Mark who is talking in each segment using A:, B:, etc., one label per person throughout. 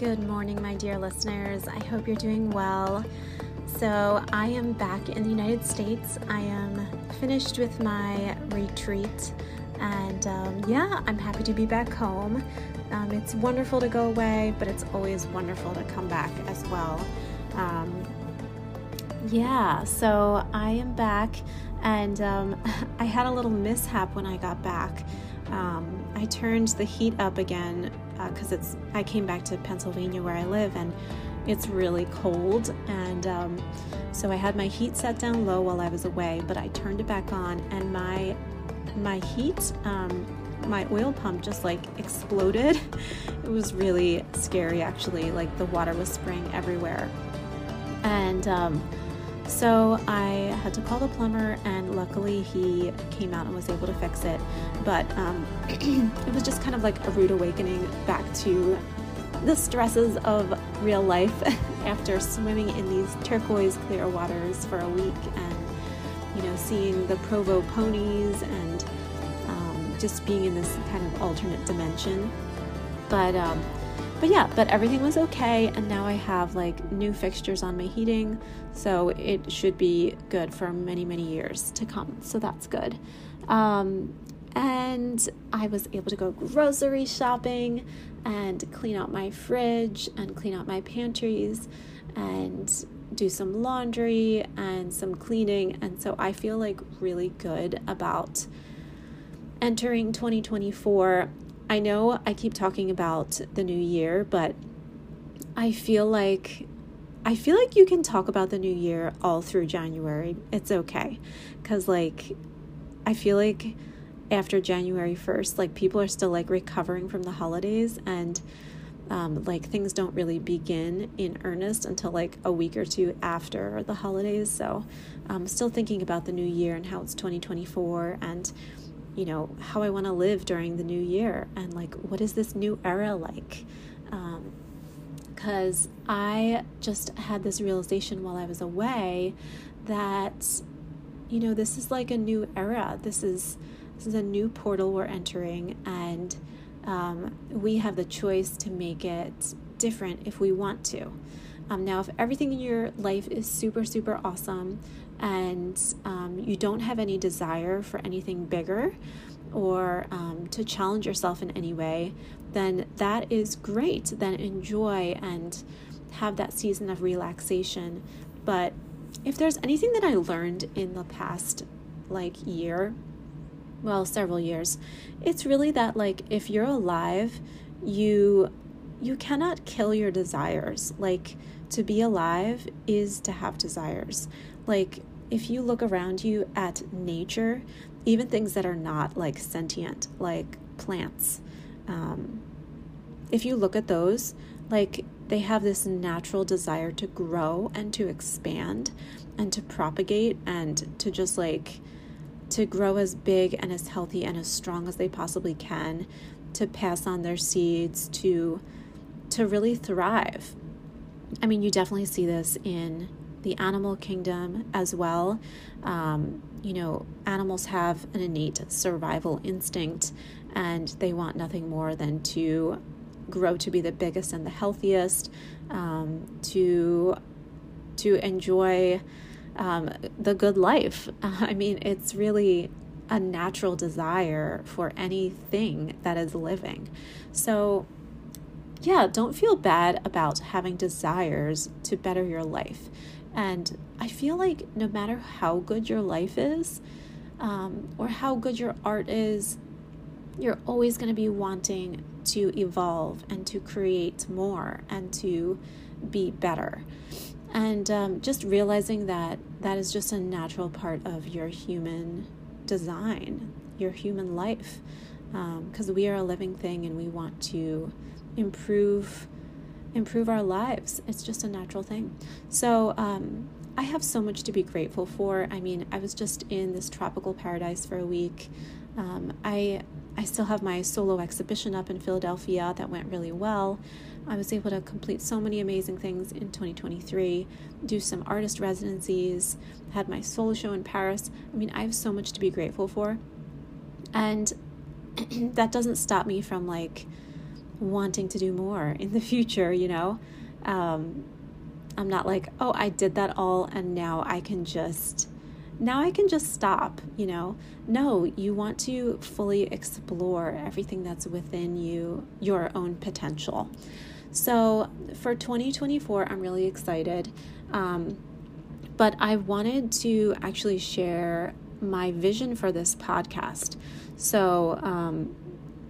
A: Good morning, my dear listeners. I hope you're doing well. So, I am back in the United States. I am finished with my retreat, and um, yeah, I'm happy to be back home. Um, it's wonderful to go away, but it's always wonderful to come back as well. Um, yeah, so I am back, and um, I had a little mishap when I got back. Um, I turned the heat up again because uh, it's. I came back to Pennsylvania where I live, and it's really cold, and um, so I had my heat set down low while I was away. But I turned it back on, and my my heat, um, my oil pump just like exploded. It was really scary, actually. Like the water was spraying everywhere, and um, so I had to call the plumber, and luckily he came out and was able to fix it. But um, it was just kind of like a rude awakening back to the stresses of real life after swimming in these turquoise clear waters for a week and you know seeing the provo ponies and um, just being in this kind of alternate dimension but um, but yeah, but everything was okay, and now I have like new fixtures on my heating, so it should be good for many, many years to come. So that's good. Um, and I was able to go grocery shopping and clean out my fridge and clean out my pantries and do some laundry and some cleaning. And so I feel like really good about entering 2024 I know I keep talking about the new year, but I feel like I feel like you can talk about the new year all through January. It's okay. Cuz like I feel like after January 1st, like people are still like recovering from the holidays and um, like things don't really begin in earnest until like a week or two after the holidays. So I'm still thinking about the new year and how it's 2024 and you know, how I want to live during the new year and like what is this new era like? Because um, I just had this realization while I was away that, you know, this is like a new era. This is this is a new portal we're entering, and um, we have the choice to make it different if we want to. Um, now, if everything in your life is super, super awesome, and um, you don't have any desire for anything bigger or um, to challenge yourself in any way, then that is great. Then enjoy and have that season of relaxation. But if there's anything that I learned in the past like year, well, several years, it's really that like if you're alive, you you cannot kill your desires. Like to be alive is to have desires. Like if you look around you at nature, even things that are not like sentient, like plants, um, if you look at those, like they have this natural desire to grow and to expand and to propagate and to just like to grow as big and as healthy and as strong as they possibly can to pass on their seeds to to really thrive. I mean you definitely see this in the animal kingdom as well. Um, you know, animals have an innate survival instinct and they want nothing more than to grow to be the biggest and the healthiest, um, to to enjoy um, the good life. I mean, it's really a natural desire for anything that is living. So, yeah, don't feel bad about having desires to better your life. And I feel like no matter how good your life is um, or how good your art is, you're always going to be wanting to evolve and to create more and to be better. And um, just realizing that that is just a natural part of your human design, your human life, because um, we are a living thing and we want to improve improve our lives. It's just a natural thing. So, um, I have so much to be grateful for. I mean, I was just in this tropical paradise for a week. Um, I I still have my solo exhibition up in Philadelphia that went really well. I was able to complete so many amazing things in 2023, do some artist residencies, had my solo show in Paris. I mean, I have so much to be grateful for. And that doesn't stop me from like wanting to do more in the future, you know? Um, I'm not like, oh, I did that all and now I can just now I can just stop, you know. No, you want to fully explore everything that's within you, your own potential. So for 2024, I'm really excited. Um, but I wanted to actually share my vision for this podcast. So, um,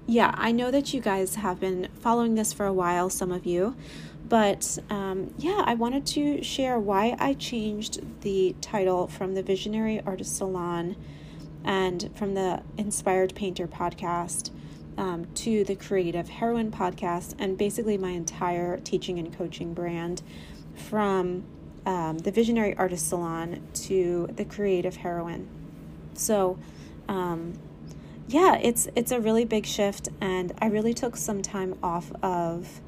A: yeah, I know that you guys have been following this for a while, some of you. But um, yeah, I wanted to share why I changed the title from the Visionary Artist Salon and from the Inspired Painter podcast um, to the Creative Heroine podcast, and basically my entire teaching and coaching brand from um, the Visionary Artist Salon to the Creative Heroine. So, um, yeah, it's it's a really big shift, and I really took some time off of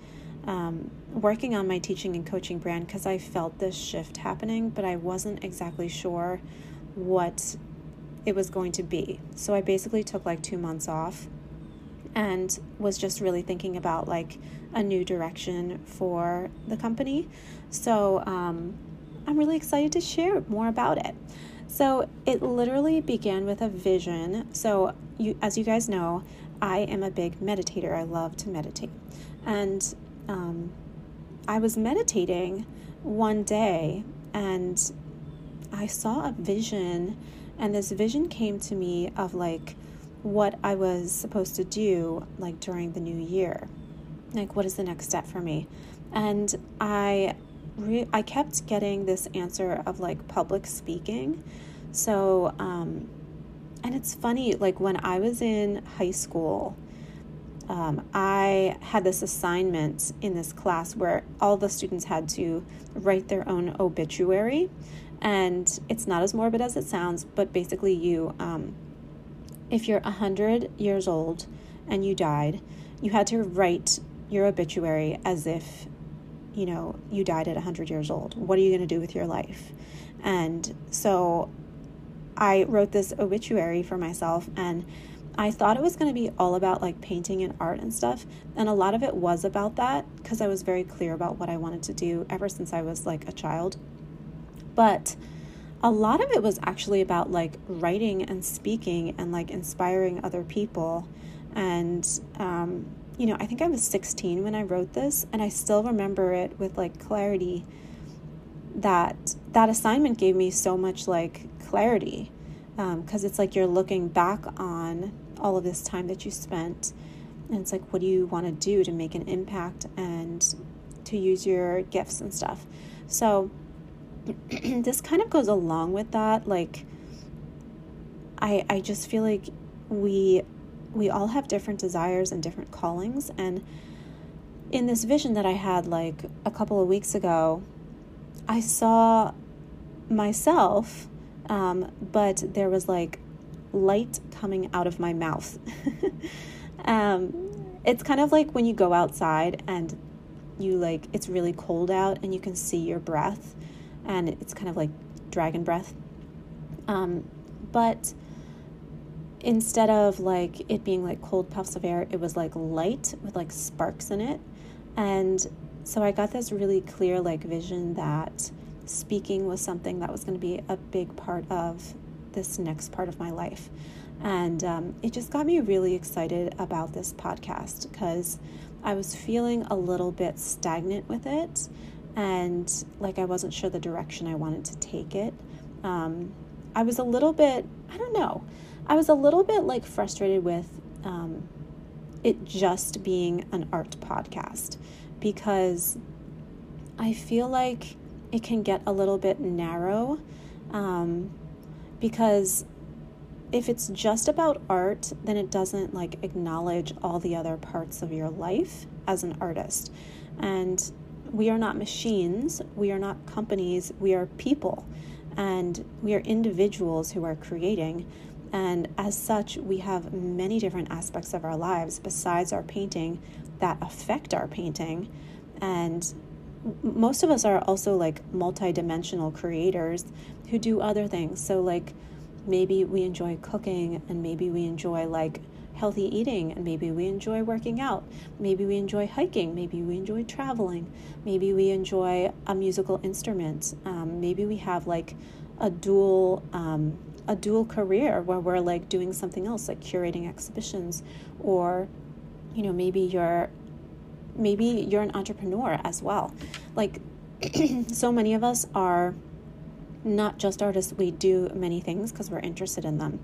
A: um, working on my teaching and coaching brand because I felt this shift happening, but I wasn't exactly sure what it was going to be. So I basically took like two months off and was just really thinking about like a new direction for the company. So um, I'm really excited to share more about it. So it literally began with a vision. So you, as you guys know, I am a big meditator. I love to meditate, and um, I was meditating one day and I saw a vision, and this vision came to me of like what I was supposed to do like during the new year. Like, what is the next step for me? And I I kept getting this answer of like public speaking. So, um, and it's funny, like when I was in high school, um, I had this assignment in this class where all the students had to write their own obituary. And it's not as morbid as it sounds, but basically, you, um, if you're 100 years old and you died, you had to write your obituary as if, you know, you died at 100 years old. What are you going to do with your life? And so I wrote this obituary for myself and I thought it was going to be all about like painting and art and stuff. And a lot of it was about that because I was very clear about what I wanted to do ever since I was like a child. But a lot of it was actually about like writing and speaking and like inspiring other people. And, um, you know, I think I was 16 when I wrote this, and I still remember it with like clarity that that assignment gave me so much like clarity because um, it's like you're looking back on all of this time that you spent and it's like what do you want to do to make an impact and to use your gifts and stuff? So this kind of goes along with that like i i just feel like we we all have different desires and different callings and in this vision that i had like a couple of weeks ago i saw myself um, but there was like light coming out of my mouth. um, it's kind of like when you go outside and you like it's really cold out and you can see your breath, and it's kind of like dragon breath. Um, but instead of like it being like cold puffs of air, it was like light with like sparks in it. And so I got this really clear like vision that speaking was something that was going to be a big part of this next part of my life. And um, it just got me really excited about this podcast because I was feeling a little bit stagnant with it and like I wasn't sure the direction I wanted to take it. Um, I was a little bit, I don't know, I was a little bit like frustrated with um, it just being an art podcast because I feel like it can get a little bit narrow um, because if it's just about art, then it doesn't like acknowledge all the other parts of your life as an artist. And we are not machines, we are not companies, we are people, and we are individuals who are creating. And as such, we have many different aspects of our lives besides our painting that affect our painting. And most of us are also like multi-dimensional creators who do other things so like maybe we enjoy cooking and maybe we enjoy like healthy eating and maybe we enjoy working out. Maybe we enjoy hiking. Maybe we enjoy traveling. Maybe we enjoy a musical instrument. Um, maybe we have like a dual um, a dual career where we're like doing something else like curating exhibitions or you know maybe you're maybe you're an entrepreneur as well. Like so many of us are not just artists we do many things because we're interested in them.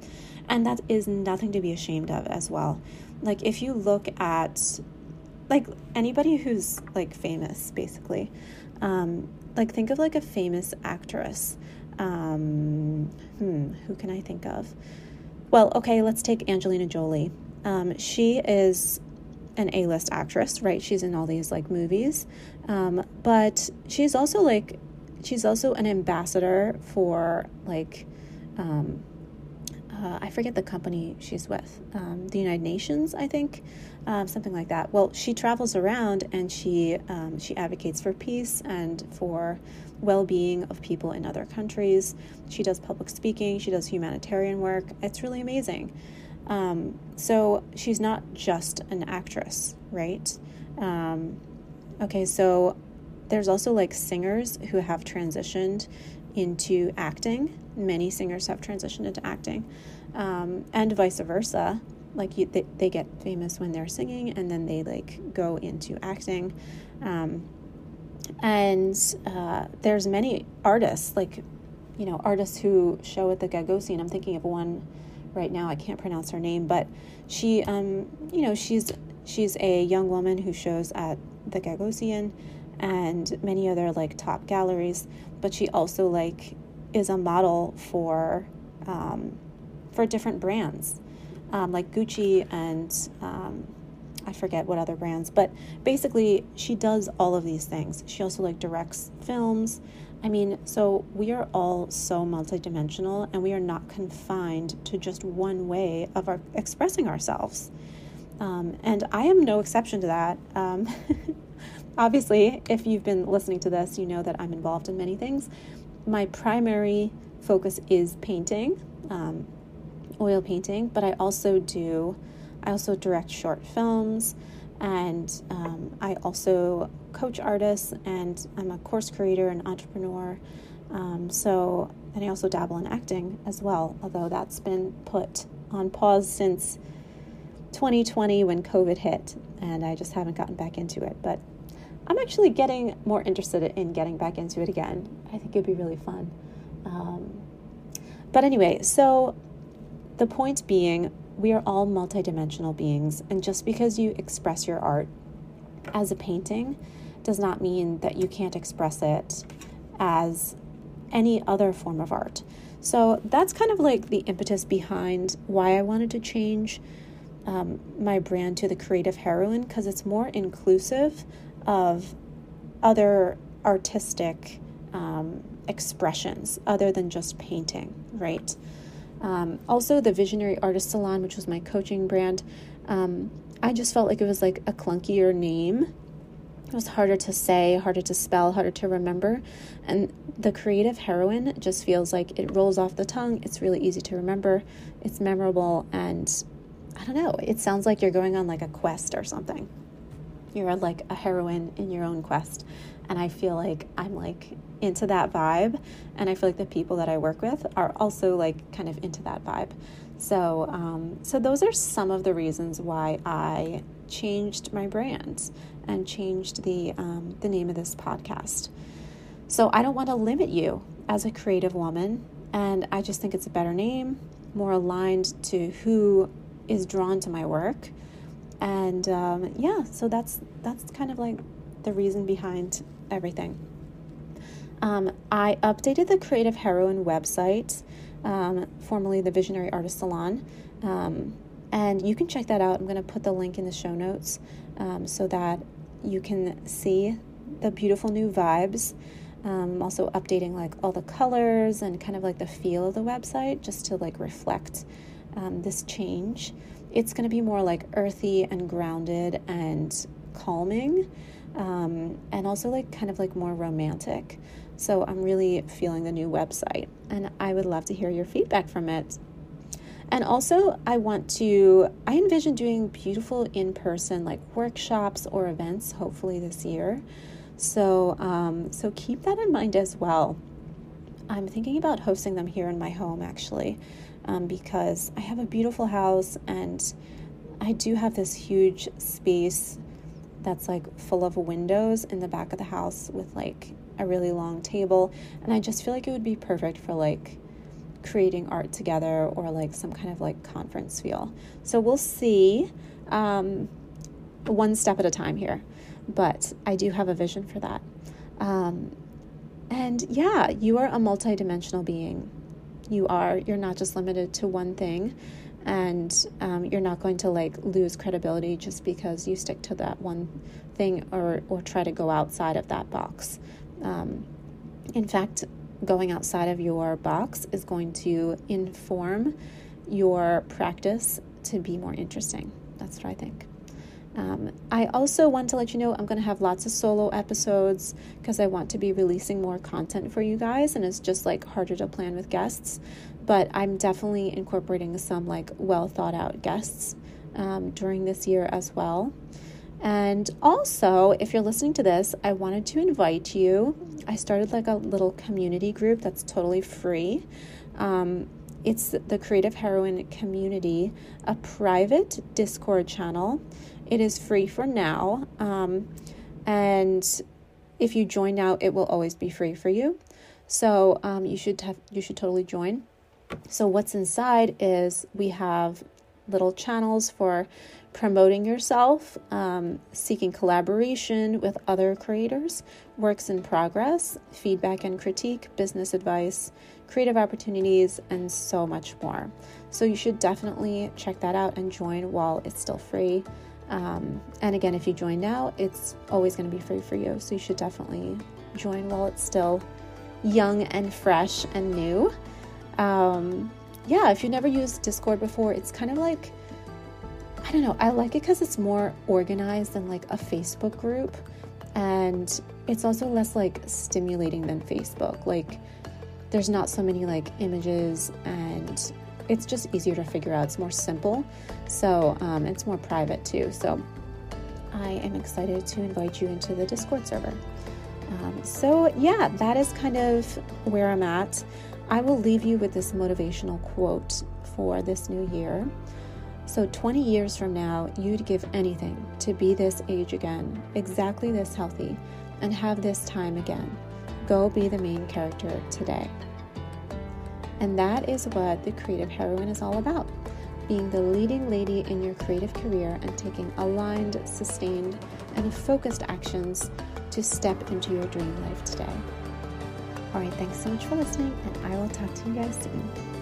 A: And that is nothing to be ashamed of as well. Like if you look at like anybody who's like famous basically um, like think of like a famous actress. Um, hmm, who can i think of? Well okay let's take angelina jolie. Um, she is an a-list actress right she's in all these like movies um, but she's also like she's also an ambassador for like um, uh, I forget the company she's with, um, the United Nations, I think, um, something like that. Well, she travels around and she um, she advocates for peace and for well-being of people in other countries. She does public speaking. She does humanitarian work. It's really amazing. Um, so she's not just an actress, right? Um, okay, so there's also like singers who have transitioned into acting. Many singers have transitioned into acting, um, and vice versa. Like you, they, they get famous when they're singing, and then they like go into acting. Um, and uh, there's many artists, like you know, artists who show at the Gagosian. I'm thinking of one right now. I can't pronounce her name, but she, um, you know, she's she's a young woman who shows at the Gagosian and many other like top galleries but she also like is a model for um, for different brands um, like gucci and um, i forget what other brands but basically she does all of these things. She also like directs films. I mean so we are all so multidimensional and we are not confined to just one way of our expressing ourselves. Um, and i am no exception to that. Um, Obviously, if you've been listening to this, you know that I'm involved in many things. My primary focus is painting, um, oil painting, but I also do, I also direct short films, and um, I also coach artists, and I'm a course creator and entrepreneur. Um, so, and I also dabble in acting as well, although that's been put on pause since 2020 when COVID hit, and I just haven't gotten back into it. But I'm actually getting more interested in getting back into it again. I think it'd be really fun. Um, but anyway, so the point being, we are all multidimensional beings, and just because you express your art as a painting does not mean that you can't express it as any other form of art. So that's kind of like the impetus behind why I wanted to change um, my brand to the creative heroine because it's more inclusive of other artistic um, expressions other than just painting, right? Um, also, the Visionary Artist Salon, which was my coaching brand, um, I just felt like it was like a clunkier name. It was harder to say, harder to spell, harder to remember. And the creative heroine just feels like it rolls off the tongue. It's really easy to remember, it's memorable, and I don't know, it sounds like you're going on like a quest or something you're like a heroine in your own quest and i feel like i'm like into that vibe and i feel like the people that i work with are also like kind of into that vibe. So um, so those are some of the reasons why i changed my brand and changed the um, the name of this podcast. So i don't want to limit you as a creative woman and i just think it's a better name more aligned to who is drawn to my work. And um, yeah so that's that's kind of like the reason behind everything um, i updated the creative heroine website um, formerly the visionary artist salon. Um, and you can check that out. I'm going to put the link in the show notes um, so that you can see the beautiful new vibes. Um, also updating like all the colors and kind of like the feel of the website just to like reflect this change. It's going to be more like earthy and grounded and calming um, and also like kind of like more romantic so i'm really feeling the new website and i would love to hear your feedback from it And also, I want to, I envision doing beautiful in person like workshops or events, hopefully this year. So, um, so keep that in mind as well. I'm thinking about hosting them here in my home actually, um, because I have a beautiful house and I do have this huge space that's like full of windows in the back of the house with like a really long table. And I just feel like it would be perfect for like creating art together or like some kind of like conference feel. So we'll see um, one step at a time here. But I do have a vision for that. Um, and yeah, you are a multidimensional being. You are, you're not just limited to one thing and um, you're not going to like lose credibility just because you stick to that one thing or or try to go outside of that box. Um, in fact, going outside of your box is going to inform your practice to be more interesting. That's what I think. Um, I also want to let you know I'm going to have lots of solo episodes because I want to be releasing more content for you guys, and it's just like harder to plan with guests but I'm definitely incorporating some like well thought out guests um, during this year as well. And also, if you're listening to this, I wanted to invite you. I started like a little community group that's totally free. Um, it's the Creative Heroine Community, a private Discord channel. It is free for now. Um, and if you join now, it will always be free for you. So um, you should have you should totally join. So, what's inside is we have little channels for promoting yourself, um, seeking collaboration with other creators, works in progress, feedback and critique, business advice, creative opportunities, and so much more. So, you should definitely check that out and join while it's still free. Um, and again, if you join now, it's always going to be free for you. So, you should definitely join while it's still young and fresh and new um, yeah, if you've never used Discord before, it's kind of like, I don't know, I like it because it's more organized than like a Facebook group. And it's also less like stimulating than Facebook. Like, there's not so many like images and it's just easier to figure out. It's more simple. So, um, it's more private too. So, I am excited to invite you into the Discord server. Um, so, yeah, that is kind of where I'm at. I will leave you with this motivational quote for this new year. So, 20 years from now, you'd give anything to be this age again, exactly this healthy, and have this time again. Go be the main character today. And that is what the creative heroine is all about being the leading lady in your creative career and taking aligned, sustained, and focused actions to step into your dream life today. All right, thanks so much for listening, and I will talk to you guys soon.